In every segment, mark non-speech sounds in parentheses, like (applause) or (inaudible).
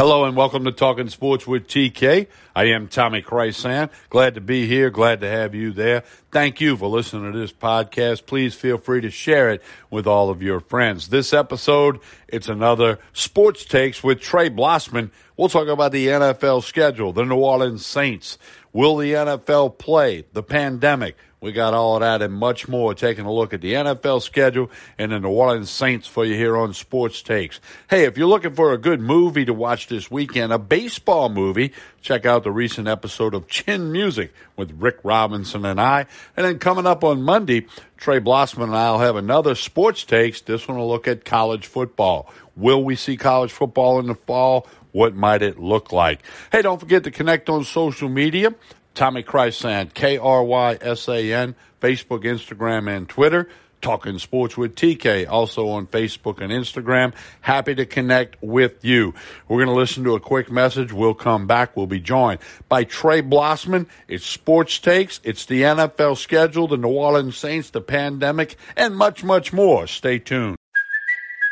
Hello and welcome to Talking Sports with TK. I am Tommy Krysan. Glad to be here. Glad to have you there. Thank you for listening to this podcast. Please feel free to share it with all of your friends. This episode, it's another sports takes with Trey Blossman. We'll talk about the NFL schedule, the New Orleans Saints. Will the NFL play? The pandemic. We got all that and much more taking a look at the NFL schedule and the New Orleans Saints for you here on Sports Takes. Hey, if you're looking for a good movie to watch this weekend, a baseball movie, check out the recent episode of Chin Music with Rick Robinson and I. And then coming up on Monday, Trey Blossman and I will have another Sports Takes. This one will look at college football. Will we see college football in the fall? What might it look like? Hey, don't forget to connect on social media. Tommy Krysan, K R Y S A N, Facebook, Instagram, and Twitter. Talking Sports with TK, also on Facebook and Instagram. Happy to connect with you. We're going to listen to a quick message. We'll come back. We'll be joined by Trey Blossman. It's Sports Takes. It's the NFL schedule, the New Orleans Saints, the pandemic, and much, much more. Stay tuned.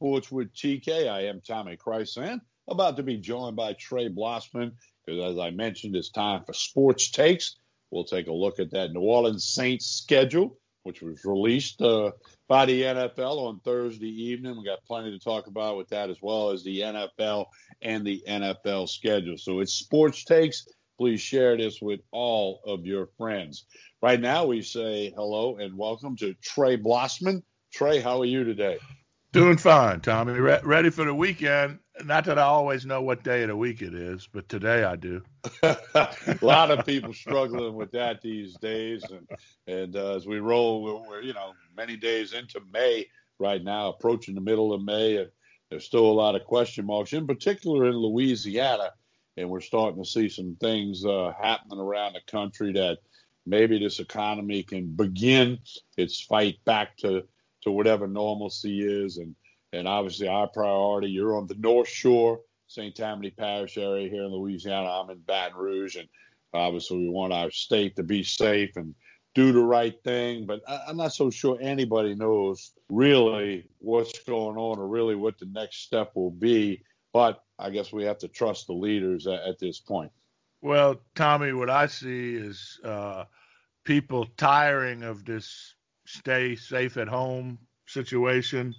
Sports with TK. I am Tommy Krysan, about to be joined by Trey Blossman, because as I mentioned, it's time for sports takes. We'll take a look at that New Orleans Saints schedule, which was released uh, by the NFL on Thursday evening. We got plenty to talk about with that, as well as the NFL and the NFL schedule. So it's sports takes. Please share this with all of your friends. Right now, we say hello and welcome to Trey Blossman. Trey, how are you today? Doing fine, Tommy. Re- ready for the weekend. Not that I always know what day of the week it is, but today I do. (laughs) a lot of people struggling with that these days, and and uh, as we roll, we're, we're, you know many days into May right now, approaching the middle of May, and there's still a lot of question marks, in particular in Louisiana, and we're starting to see some things uh, happening around the country that maybe this economy can begin its fight back to to whatever normalcy is. And and obviously our priority, you're on the North Shore, St. Tammany Parish area here in Louisiana. I'm in Baton Rouge, and obviously we want our state to be safe and do the right thing. But I, I'm not so sure anybody knows really what's going on or really what the next step will be. But I guess we have to trust the leaders at, at this point. Well, Tommy, what I see is uh, people tiring of this stay safe at home situation.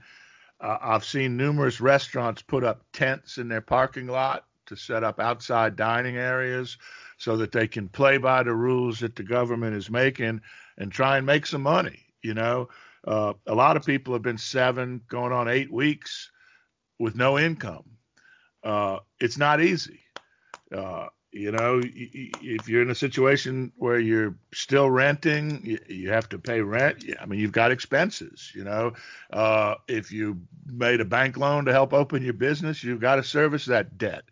Uh, I've seen numerous restaurants put up tents in their parking lot to set up outside dining areas so that they can play by the rules that the government is making and try and make some money. You know, uh, a lot of people have been seven, going on eight weeks with no income. Uh, it's not easy. You know, if you're in a situation where you're still renting, you have to pay rent. I mean, you've got expenses. You know, uh, if you made a bank loan to help open your business, you've got to service that debt.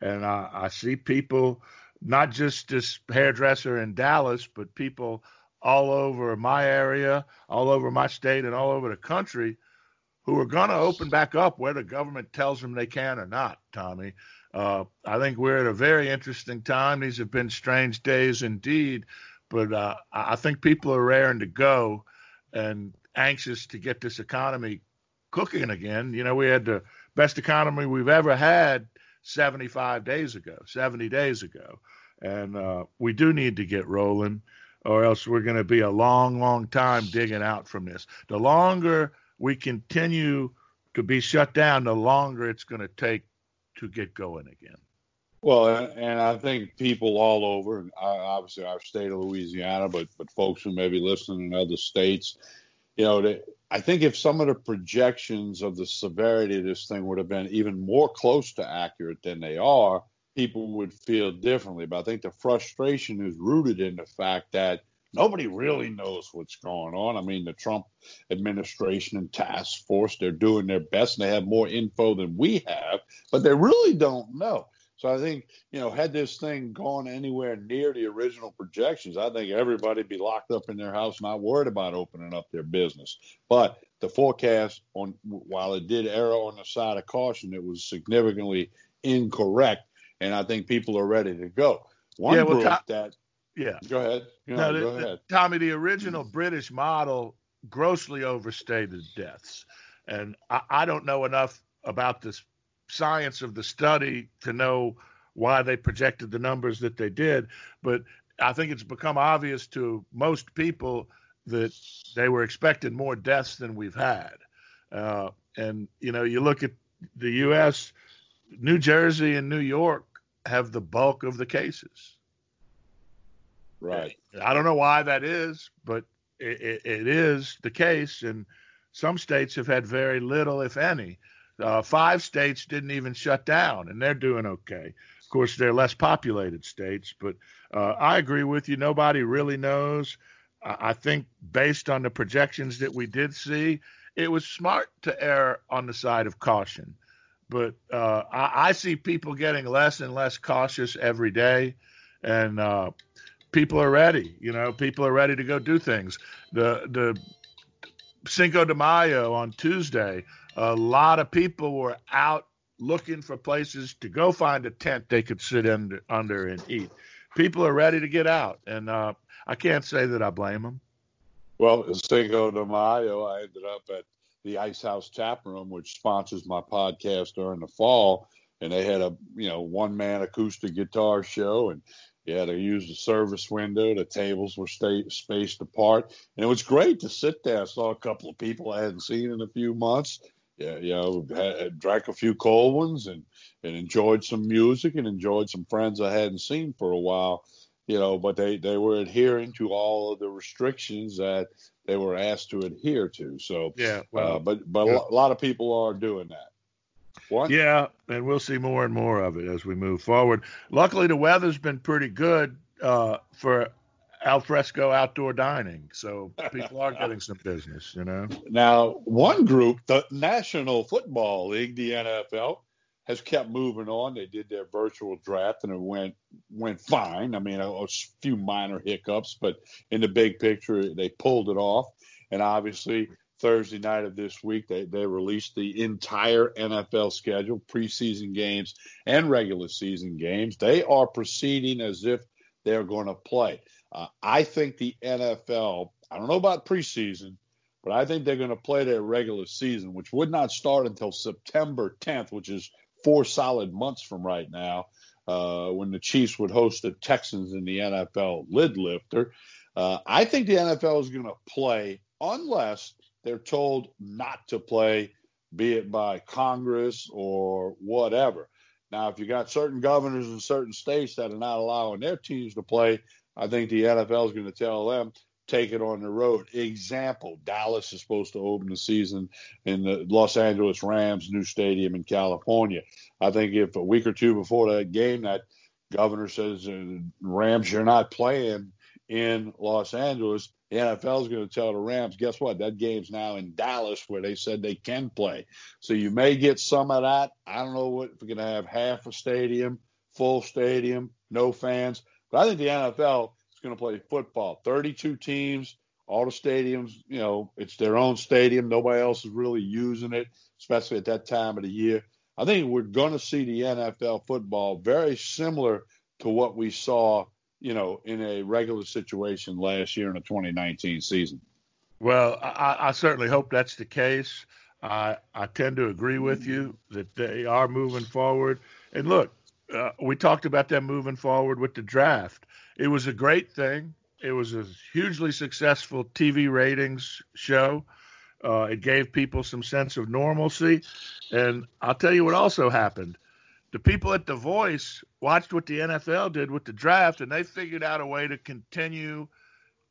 And I, I see people, not just this hairdresser in Dallas, but people all over my area, all over my state, and all over the country who are going to open back up whether government tells them they can or not, Tommy. Uh, I think we're at a very interesting time. These have been strange days indeed, but uh, I think people are raring to go and anxious to get this economy cooking again. You know, we had the best economy we've ever had 75 days ago, 70 days ago, and uh, we do need to get rolling, or else we're going to be a long, long time digging out from this. The longer we continue to be shut down, the longer it's going to take to get going again. Well, and I think people all over, obviously our state of Louisiana, but but folks who may be listening in other states, you know, I think if some of the projections of the severity of this thing would have been even more close to accurate than they are, people would feel differently. But I think the frustration is rooted in the fact that nobody really knows what's going on. I mean, the Trump administration and task force, they're doing their best and they have more info than we have, but they really don't know. So I think, you know, had this thing gone anywhere near the original projections, I think everybody'd be locked up in their house, not worried about opening up their business. But the forecast on while it did err on the side of caution, it was significantly incorrect. And I think people are ready to go. One yeah, well, group that yeah. Go ahead. You know, no, go the. Tommy, the original British model grossly overstated deaths. And I, I don't know enough about this science of the study to know why they projected the numbers that they did, but I think it's become obvious to most people that they were expecting more deaths than we've had. Uh, and you know, you look at the U.S., New Jersey and New York have the bulk of the cases. Right. (laughs) I don't know why that is, but it, it, it is the case, and some states have had very little, if any. Uh, five states didn't even shut down, and they're doing okay. Of course, they're less populated states, but uh, I agree with you. Nobody really knows. I, think, based on the projections that we did see, it was smart to err on the side of caution. But uh, I, I, see people getting less and less cautious every day, and uh, people are ready. You know, people are ready to go do things. The the Cinco de Mayo on Tuesday, a lot of people were out looking for places to go find a tent they could sit in, under and eat. People are ready to get out, and uh, I can't say that I blame them. Well, Cinco de Mayo, I ended up at the Ice House Tap Room, which sponsors my podcast during the fall, and they had a you know one man acoustic guitar show, and yeah, they used the service window. The tables were spaced apart, and it was great to sit there. I saw a couple of people I hadn't seen in a few months. Yeah, you know, had, drank a few cold ones and and enjoyed some music and enjoyed some friends I hadn't seen for a while. You know, but they they were adhering to all of the restrictions that they were asked to adhere to. So yeah, well, uh, but but yeah. a lot of people are doing that. What? Yeah, and we'll see more and more of it as we move forward. Luckily, the weather's been pretty good uh, for alfresco outdoor dining, so people are getting some business. You know. Now, one group, the National Football League, the NFL, has kept moving on. They did their virtual draft, and it went went fine. I mean, a, a few minor hiccups, but in the big picture, they pulled it off. And obviously, Thursday night of this week, they, they released the entire NFL schedule, preseason games and regular season games. They are proceeding as if they're going to play. Uh, I think the NFL, I don't know about preseason, but I think they're going to play their regular season, which would not start until September 10th, which is four solid months from right now, uh, when the Chiefs would host the Texans in the NFL lid lifter. Uh, I think the NFL is going to play unless they're told not to play, be it by Congress or whatever. Now, if you got certain governors in certain states that are not allowing their teams to play, I think the NFL is going to tell them take it on the road. Example: Dallas is supposed to open the season in the Los Angeles Rams' new stadium in California. I think if a week or two before that game, that governor says, uh, "Rams, you're not playing," in Los Angeles, the NFL is going to tell the Rams, guess what? That game's now in Dallas where they said they can play. So you may get some of that. I don't know what if we're going to have half a stadium, full stadium, no fans. But I think the NFL is going to play football. 32 teams, all the stadiums, you know, it's their own stadium. Nobody else is really using it, especially at that time of the year. I think we're going to see the NFL football very similar to what we saw you know, in a regular situation last year in the 2019 season. Well, I, I certainly hope that's the case. I, I tend to agree with you that they are moving forward. And look, uh, we talked about them moving forward with the draft. It was a great thing. It was a hugely successful TV ratings show. Uh, it gave people some sense of normalcy. And I'll tell you what also happened the people at The Voice watched what the NFL did with the draft, and they figured out a way to continue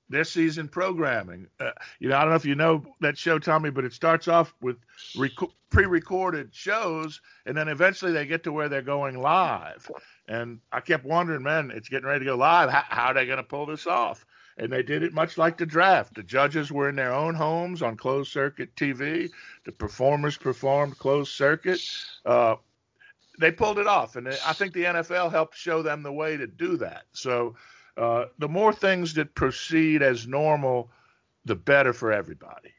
their season programming. Uh, you know, I don't know if you know that show, Tommy, but it starts off with rec- pre-recorded shows, and then eventually they get to where they're going live. And I kept wondering, man, it's getting ready to go live. How, how are they going to pull this off? And they did it much like the draft. The judges were in their own homes on closed circuit TV. The performers performed closed circuit. Uh, they pulled it off, and I think the NFL helped show them the way to do that. So uh, the more things that proceed as normal, the better for everybody.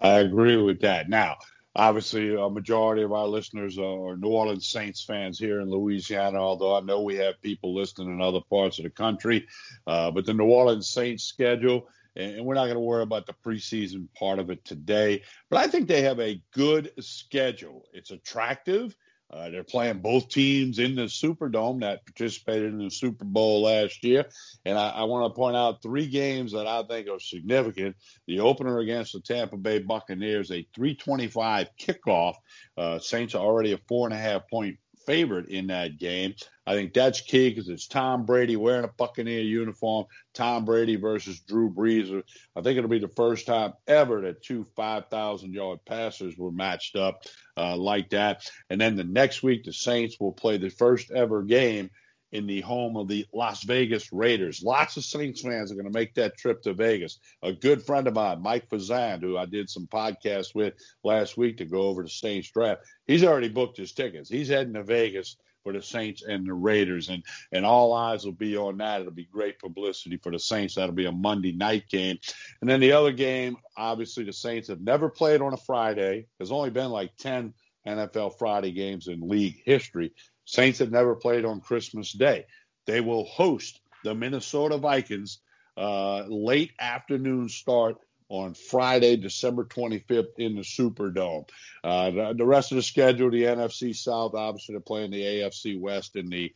I agree with that. Now, obviously, a majority of our listeners are New Orleans Saints fans here in Louisiana, although I know we have people listening in other parts of the country. Uh, but the New Orleans Saints schedule, and we're not going to worry about the preseason part of it today, but I think they have a good schedule. It's attractive. Uh, they're playing both teams in the Superdome that participated in the Super Bowl last year. And I, I want to point out three games that I think are significant. The opener against the Tampa Bay Buccaneers, a 325 kickoff. Uh, Saints are already a four and a half point favorite in that game. I think that's key because it's Tom Brady wearing a Buccaneer uniform. Tom Brady versus Drew Brees. I think it'll be the first time ever that two 5,000 yard passers were matched up uh, like that. And then the next week, the Saints will play the first ever game in the home of the Las Vegas Raiders. Lots of Saints fans are going to make that trip to Vegas. A good friend of mine, Mike Fazan, who I did some podcasts with last week to go over the Saints draft, he's already booked his tickets. He's heading to Vegas for the Saints and the Raiders, and and all eyes will be on that. It'll be great publicity for the Saints. That'll be a Monday night game, and then the other game. Obviously, the Saints have never played on a Friday. There's only been like ten NFL Friday games in league history. Saints have never played on Christmas Day. They will host the Minnesota Vikings uh, late afternoon start on Friday, December 25th in the Superdome. Uh, the, the, rest of the schedule, the NFC South, obviously they're playing the AFC West in the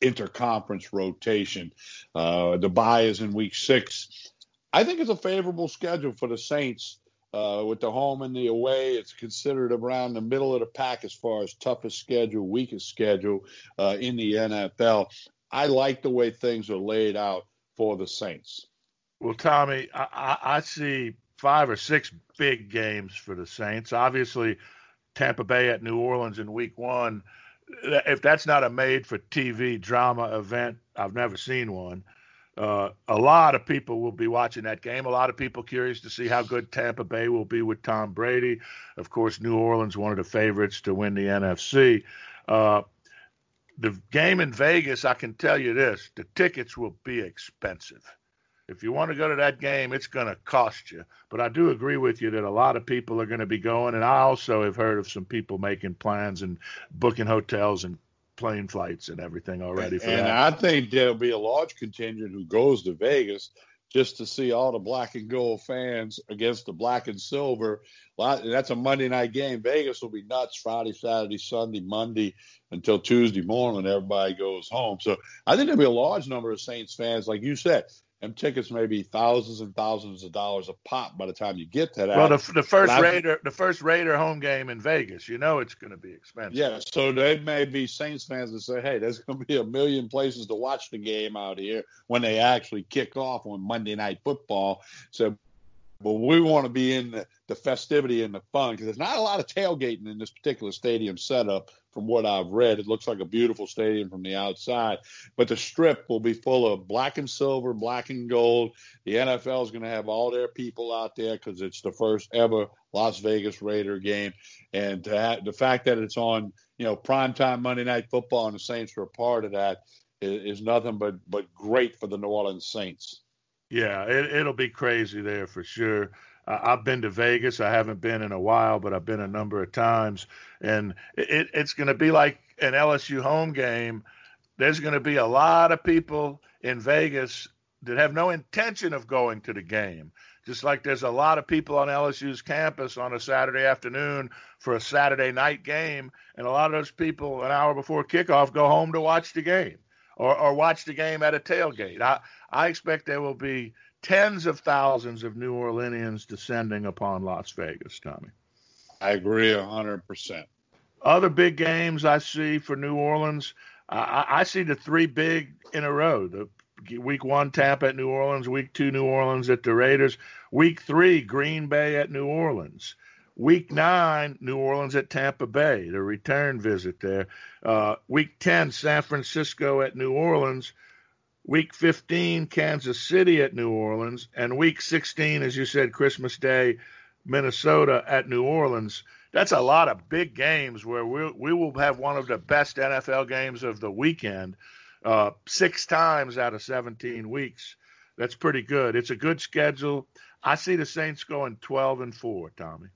interconference rotation. Uh, the bye is in week six. I think it's a favorable schedule for the Saints. Uh, with the home and the away, it's considered around the middle of the pack as far as toughest schedule, weakest schedule uh, in the NFL. I like the way things are laid out for the Saints. Well, Tommy, I, I see five or six big games for the Saints. Obviously, Tampa Bay at New Orleans in week one. If that's not a made for TV drama event, I've never seen one. Uh, a lot of people will be watching that game. A lot of people curious to see how good Tampa Bay will be with Tom Brady. Of course, New Orleans, one of the favorites to win the NFC. Uh, the game in Vegas, I can tell you this: the tickets will be expensive if you want to go to that game, it's going to cost you. But I do agree with you that a lot of people are going to be going, and I also have heard of some people making plans and booking hotels and plane flights and everything already for and that. I think there'll be a large contingent who goes to Vegas just to see all the black and gold fans against the black and silver. That's a Monday night game. Vegas will be nuts Friday, Saturday, Sunday, Monday until Tuesday morning. When everybody goes home. So I think there'll be a large number of Saints fans, like you said them tickets may be thousands and thousands of dollars a pop by the time you get to that. Well, the, the first Raider, the first Raider home game in Vegas, you know it's going to be expensive. Yeah, so there may be Saints fans that say, "Hey, there's going to be a million places to watch the game out here when they actually kick off on Monday Night Football." So, but we want to be in the, the festivity and the fun because there's not a lot of tailgating in this particular stadium setup from what I've read. It looks like a beautiful stadium from the outside, but the strip will be full of black and silver, black and gold. The NFL is going to have all their people out there because it's the first ever Las Vegas Raider game, and have, the fact that it's on, you know, primetime Monday Night Football and the Saints are a part of that is, is nothing but but great for the New Orleans Saints. Yeah, it, it'll be crazy there for sure. I've been to Vegas. I haven't been in a while, but I've been a number of times, and it, it's going to be like an LSU home game. There's going to be a lot of people in Vegas that have no intention of going to the game. Just like there's a lot of people on LSU's campus on a Saturday afternoon for a Saturday night game, and a lot of those people an hour before kickoff go home to watch the game or, or watch the game at a tailgate. I, I expect there will be tens of thousands of New Orleanians descending upon Las Vegas, Tommy. I agree 100%. Other big games I see for New Orleans, I, I see the three big in a row. The week one, Tampa at New Orleans. Week two, New Orleans at the Raiders. Week three, Green Bay at New Orleans. Week nine, New Orleans at Tampa Bay, the return visit there. Uh, week 10, San Francisco at New Orleans. Week 15, Kansas City at New Orleans. And week 16, as you said, Christmas Day, Minnesota at New Orleans. that's a lot of big games where we we will have one of the best NFL games of the weekend, uh, six times out of 17 weeks. That's pretty good. It's a good schedule. I see the Saints going 12 and four, Tommy.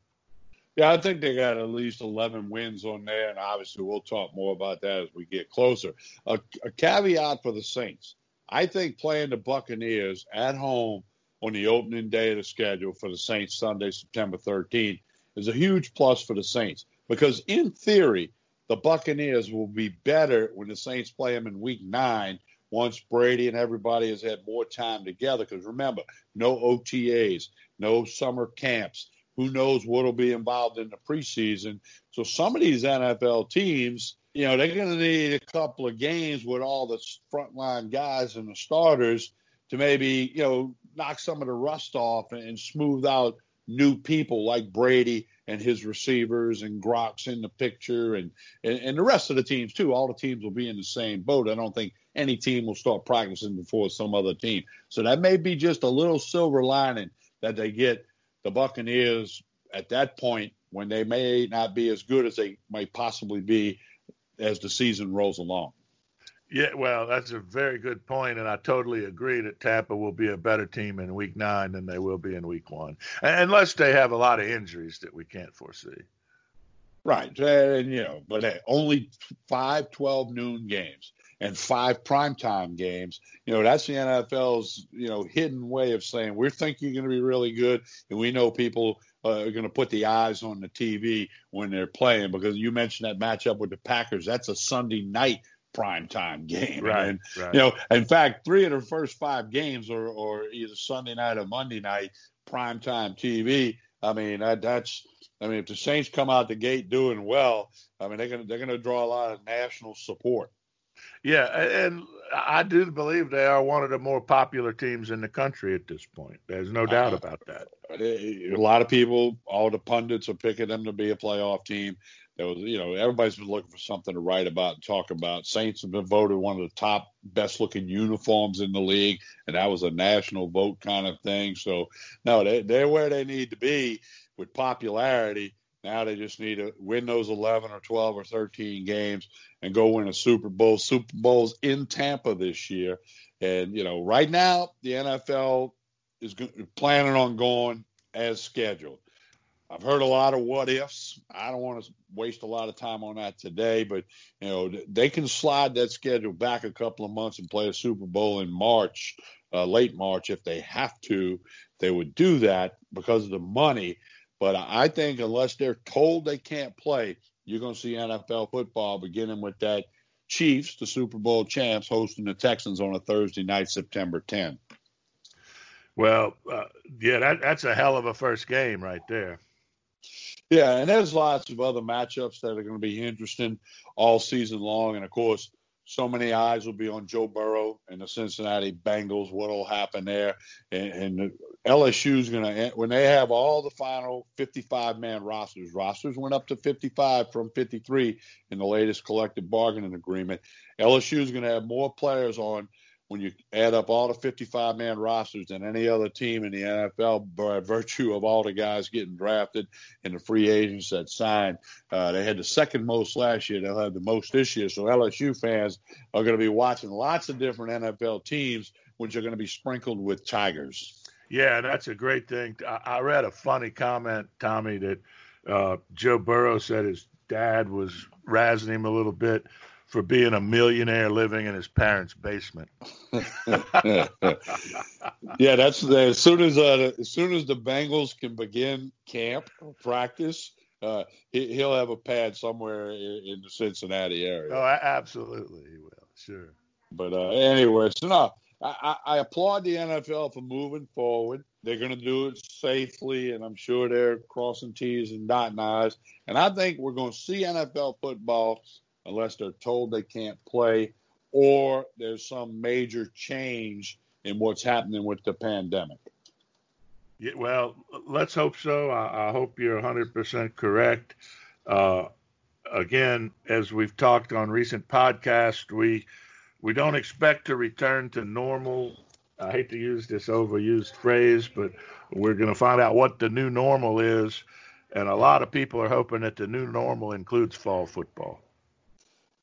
Yeah, I think they got at least 11 wins on there, and obviously we'll talk more about that as we get closer. A, a caveat for the Saints: I think playing the Buccaneers at home on the opening day of the schedule for the Saints Sunday, September 13th, is a huge plus for the Saints because, in theory, the Buccaneers will be better when the Saints play them in Week Nine once Brady and everybody has had more time together. Because remember, no OTAs, no summer camps who knows what'll be involved in the preseason. So some of these NFL teams, you know, they're going to need a couple of games with all the frontline guys and the starters to maybe, you know, knock some of the rust off and smooth out new people like Brady and his receivers and Gronk's in the picture and, and, and the rest of the teams too. All the teams will be in the same boat. I don't think any team will start practicing before some other team. So that may be just a little silver lining that they get the Buccaneers at that point when they may not be as good as they might possibly be as the season rolls along. Yeah, well, that's a very good point, and I totally agree that Tampa will be a better team in Week Nine than they will be in Week One, unless they have a lot of injuries that we can't foresee. Right, and you know, but hey, only five 12 noon games and five primetime games. You know, that's the NFL's, you know, hidden way of saying we think you're going to be really good, and we know people uh, are going to put the eyes on the TV when they're playing because you mentioned that matchup with the Packers. That's a Sunday night primetime (laughs) game. Right, and, right. You know, in fact, three of the first five games are, are either Sunday night or Monday night primetime TV. I mean, that, that's I mean, if the Saints come out the gate doing well, I mean, they're gonna they're gonna draw a lot of national support. Yeah, and I do believe they are one of the more popular teams in the country at this point. There's no doubt uh, about that. A lot of people, all the pundits are picking them to be a playoff team. There was, you know, everybody's been looking for something to write about and talk about. Saints have been voted one of the top best looking uniforms in the league, and that was a national vote kind of thing. So, no, they, they're where they need to be with popularity now they just need to win those 11 or 12 or 13 games and go win a Super Bowl. Super Bowl's in Tampa this year. And, you know, right now the NFL is planning on going as scheduled. I've heard a lot of what ifs. I don't want to waste a lot of time on that today, but you know they can slide that schedule back a couple of months and play a Super Bowl in March, uh, late March, if they have to. They would do that because of the money. But I think unless they're told they can't play, you're going to see NFL football beginning with that Chiefs, the Super Bowl champs, hosting the Texans on a Thursday night, September 10. Well, uh, yeah, that, that's a hell of a first game right there. Yeah, and there's lots of other matchups that are going to be interesting all season long. And of course, so many eyes will be on Joe Burrow and the Cincinnati Bengals. What'll happen there? And, and LSU's going to when they have all the final 55 man rosters. Rosters went up to 55 from 53 in the latest collective bargaining agreement. LSU is going to have more players on when you add up all the 55 man rosters than any other team in the NFL by virtue of all the guys getting drafted and the free agents that signed. Uh, they had the second most last year. They'll have the most this year. So LSU fans are going to be watching lots of different NFL teams, which are going to be sprinkled with Tigers. Yeah, that's a great thing. I, I read a funny comment, Tommy, that uh, Joe Burrow said his dad was razzing him a little bit for being a millionaire living in his parents' basement. (laughs) yeah, that's the, as soon as uh, as soon as the Bengals can begin camp practice, uh, he, will have a pad somewhere in, in, the Cincinnati area. Oh, absolutely, he will. Sure. But uh, anyway, so no, I, I applaud the NFL for moving forward. They're going to do it safely, and I'm sure they're crossing T's and dotting I's. And I think we're going to see NFL football unless they're told they can't play or there's some major change in what's happening with the pandemic. Yeah, well, let's hope so. I, I hope you're 100% correct. Uh, again, as we've talked on recent podcasts, we we don't expect to return to normal. I hate to use this overused phrase, but we're going to find out what the new normal is and a lot of people are hoping that the new normal includes fall football.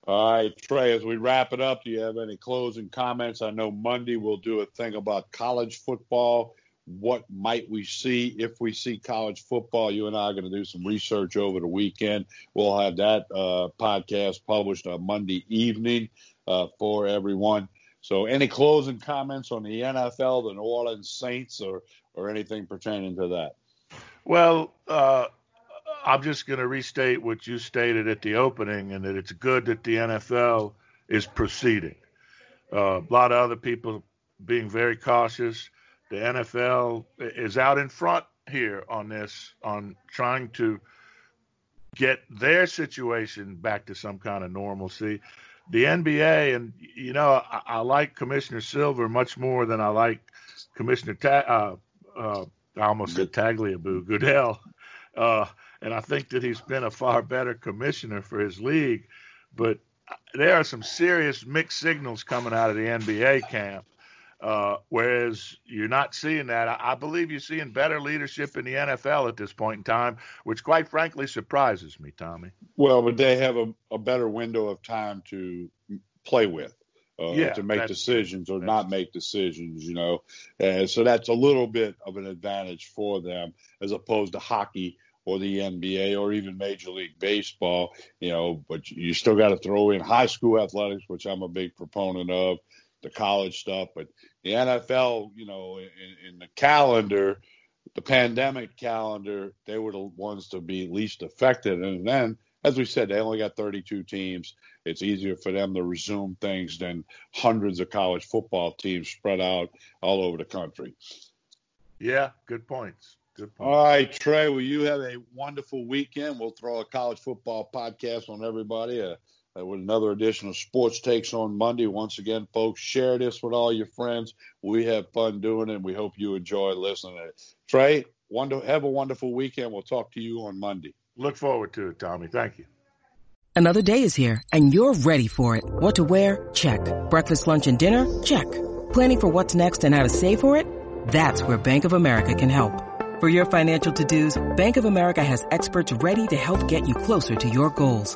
All right, Trey, as we wrap it up, do you have any closing comments? I know Monday we'll do a thing about college football. What might we see if we see college football? You and I are going to do some research over the weekend. We'll have that uh, podcast published on Monday evening uh, for everyone. So, any closing comments on the NFL, the New Orleans Saints, or or anything pertaining to that? Well, uh, I'm just going to restate what you stated at the opening, and that it's good that the NFL is proceeding. Uh, a lot of other people being very cautious. The NFL is out in front here on this, on trying to get their situation back to some kind of normalcy. The NBA, and you know, I, I like Commissioner Silver much more than I like Commissioner Ta- uh, uh, I almost said Tagliabue Goodell. Uh, and I think that he's been a far better commissioner for his league. But there are some serious mixed signals coming out of the NBA camp. Uh, whereas you're not seeing that. I, I, believe you're seeing better leadership in the NFL at this point in time, which quite frankly surprises me, Tommy. Well, but they have a, a better window of time to play with. Uh, yeah, to make decisions or not make decisions, you know. And so that's a little bit of an advantage for them as opposed to hockey or the NBA or even Major League Baseball, you know, but you still got to throw in high school athletics, which I'm a big proponent of, the college stuff. But the NFL, you know, in, in the calendar, the pandemic calendar, they were the ones to be least affected. And then, as we said, they only got 32 teams. It's easier for them to resume things than hundreds of college football teams spread out all over the country. Yeah, good points. Good point. All right, Trey. Well, you have a wonderful weekend. We'll throw a college football podcast on everybody uh, uh, with another edition of Sports Takes on Monday. Once again, folks, share this with all your friends. We have fun doing it, and we hope you enjoy listening to it. Trey, wonder, have a wonderful weekend. We'll talk to you on Monday. Look forward to it, Tommy. Thank you. Another day is here, and you're ready for it. What to wear? Check. Breakfast, lunch, and dinner? Check. Planning for what's next and how to save for it? That's where Bank of America can help. For your financial to-dos, Bank of America has experts ready to help get you closer to your goals.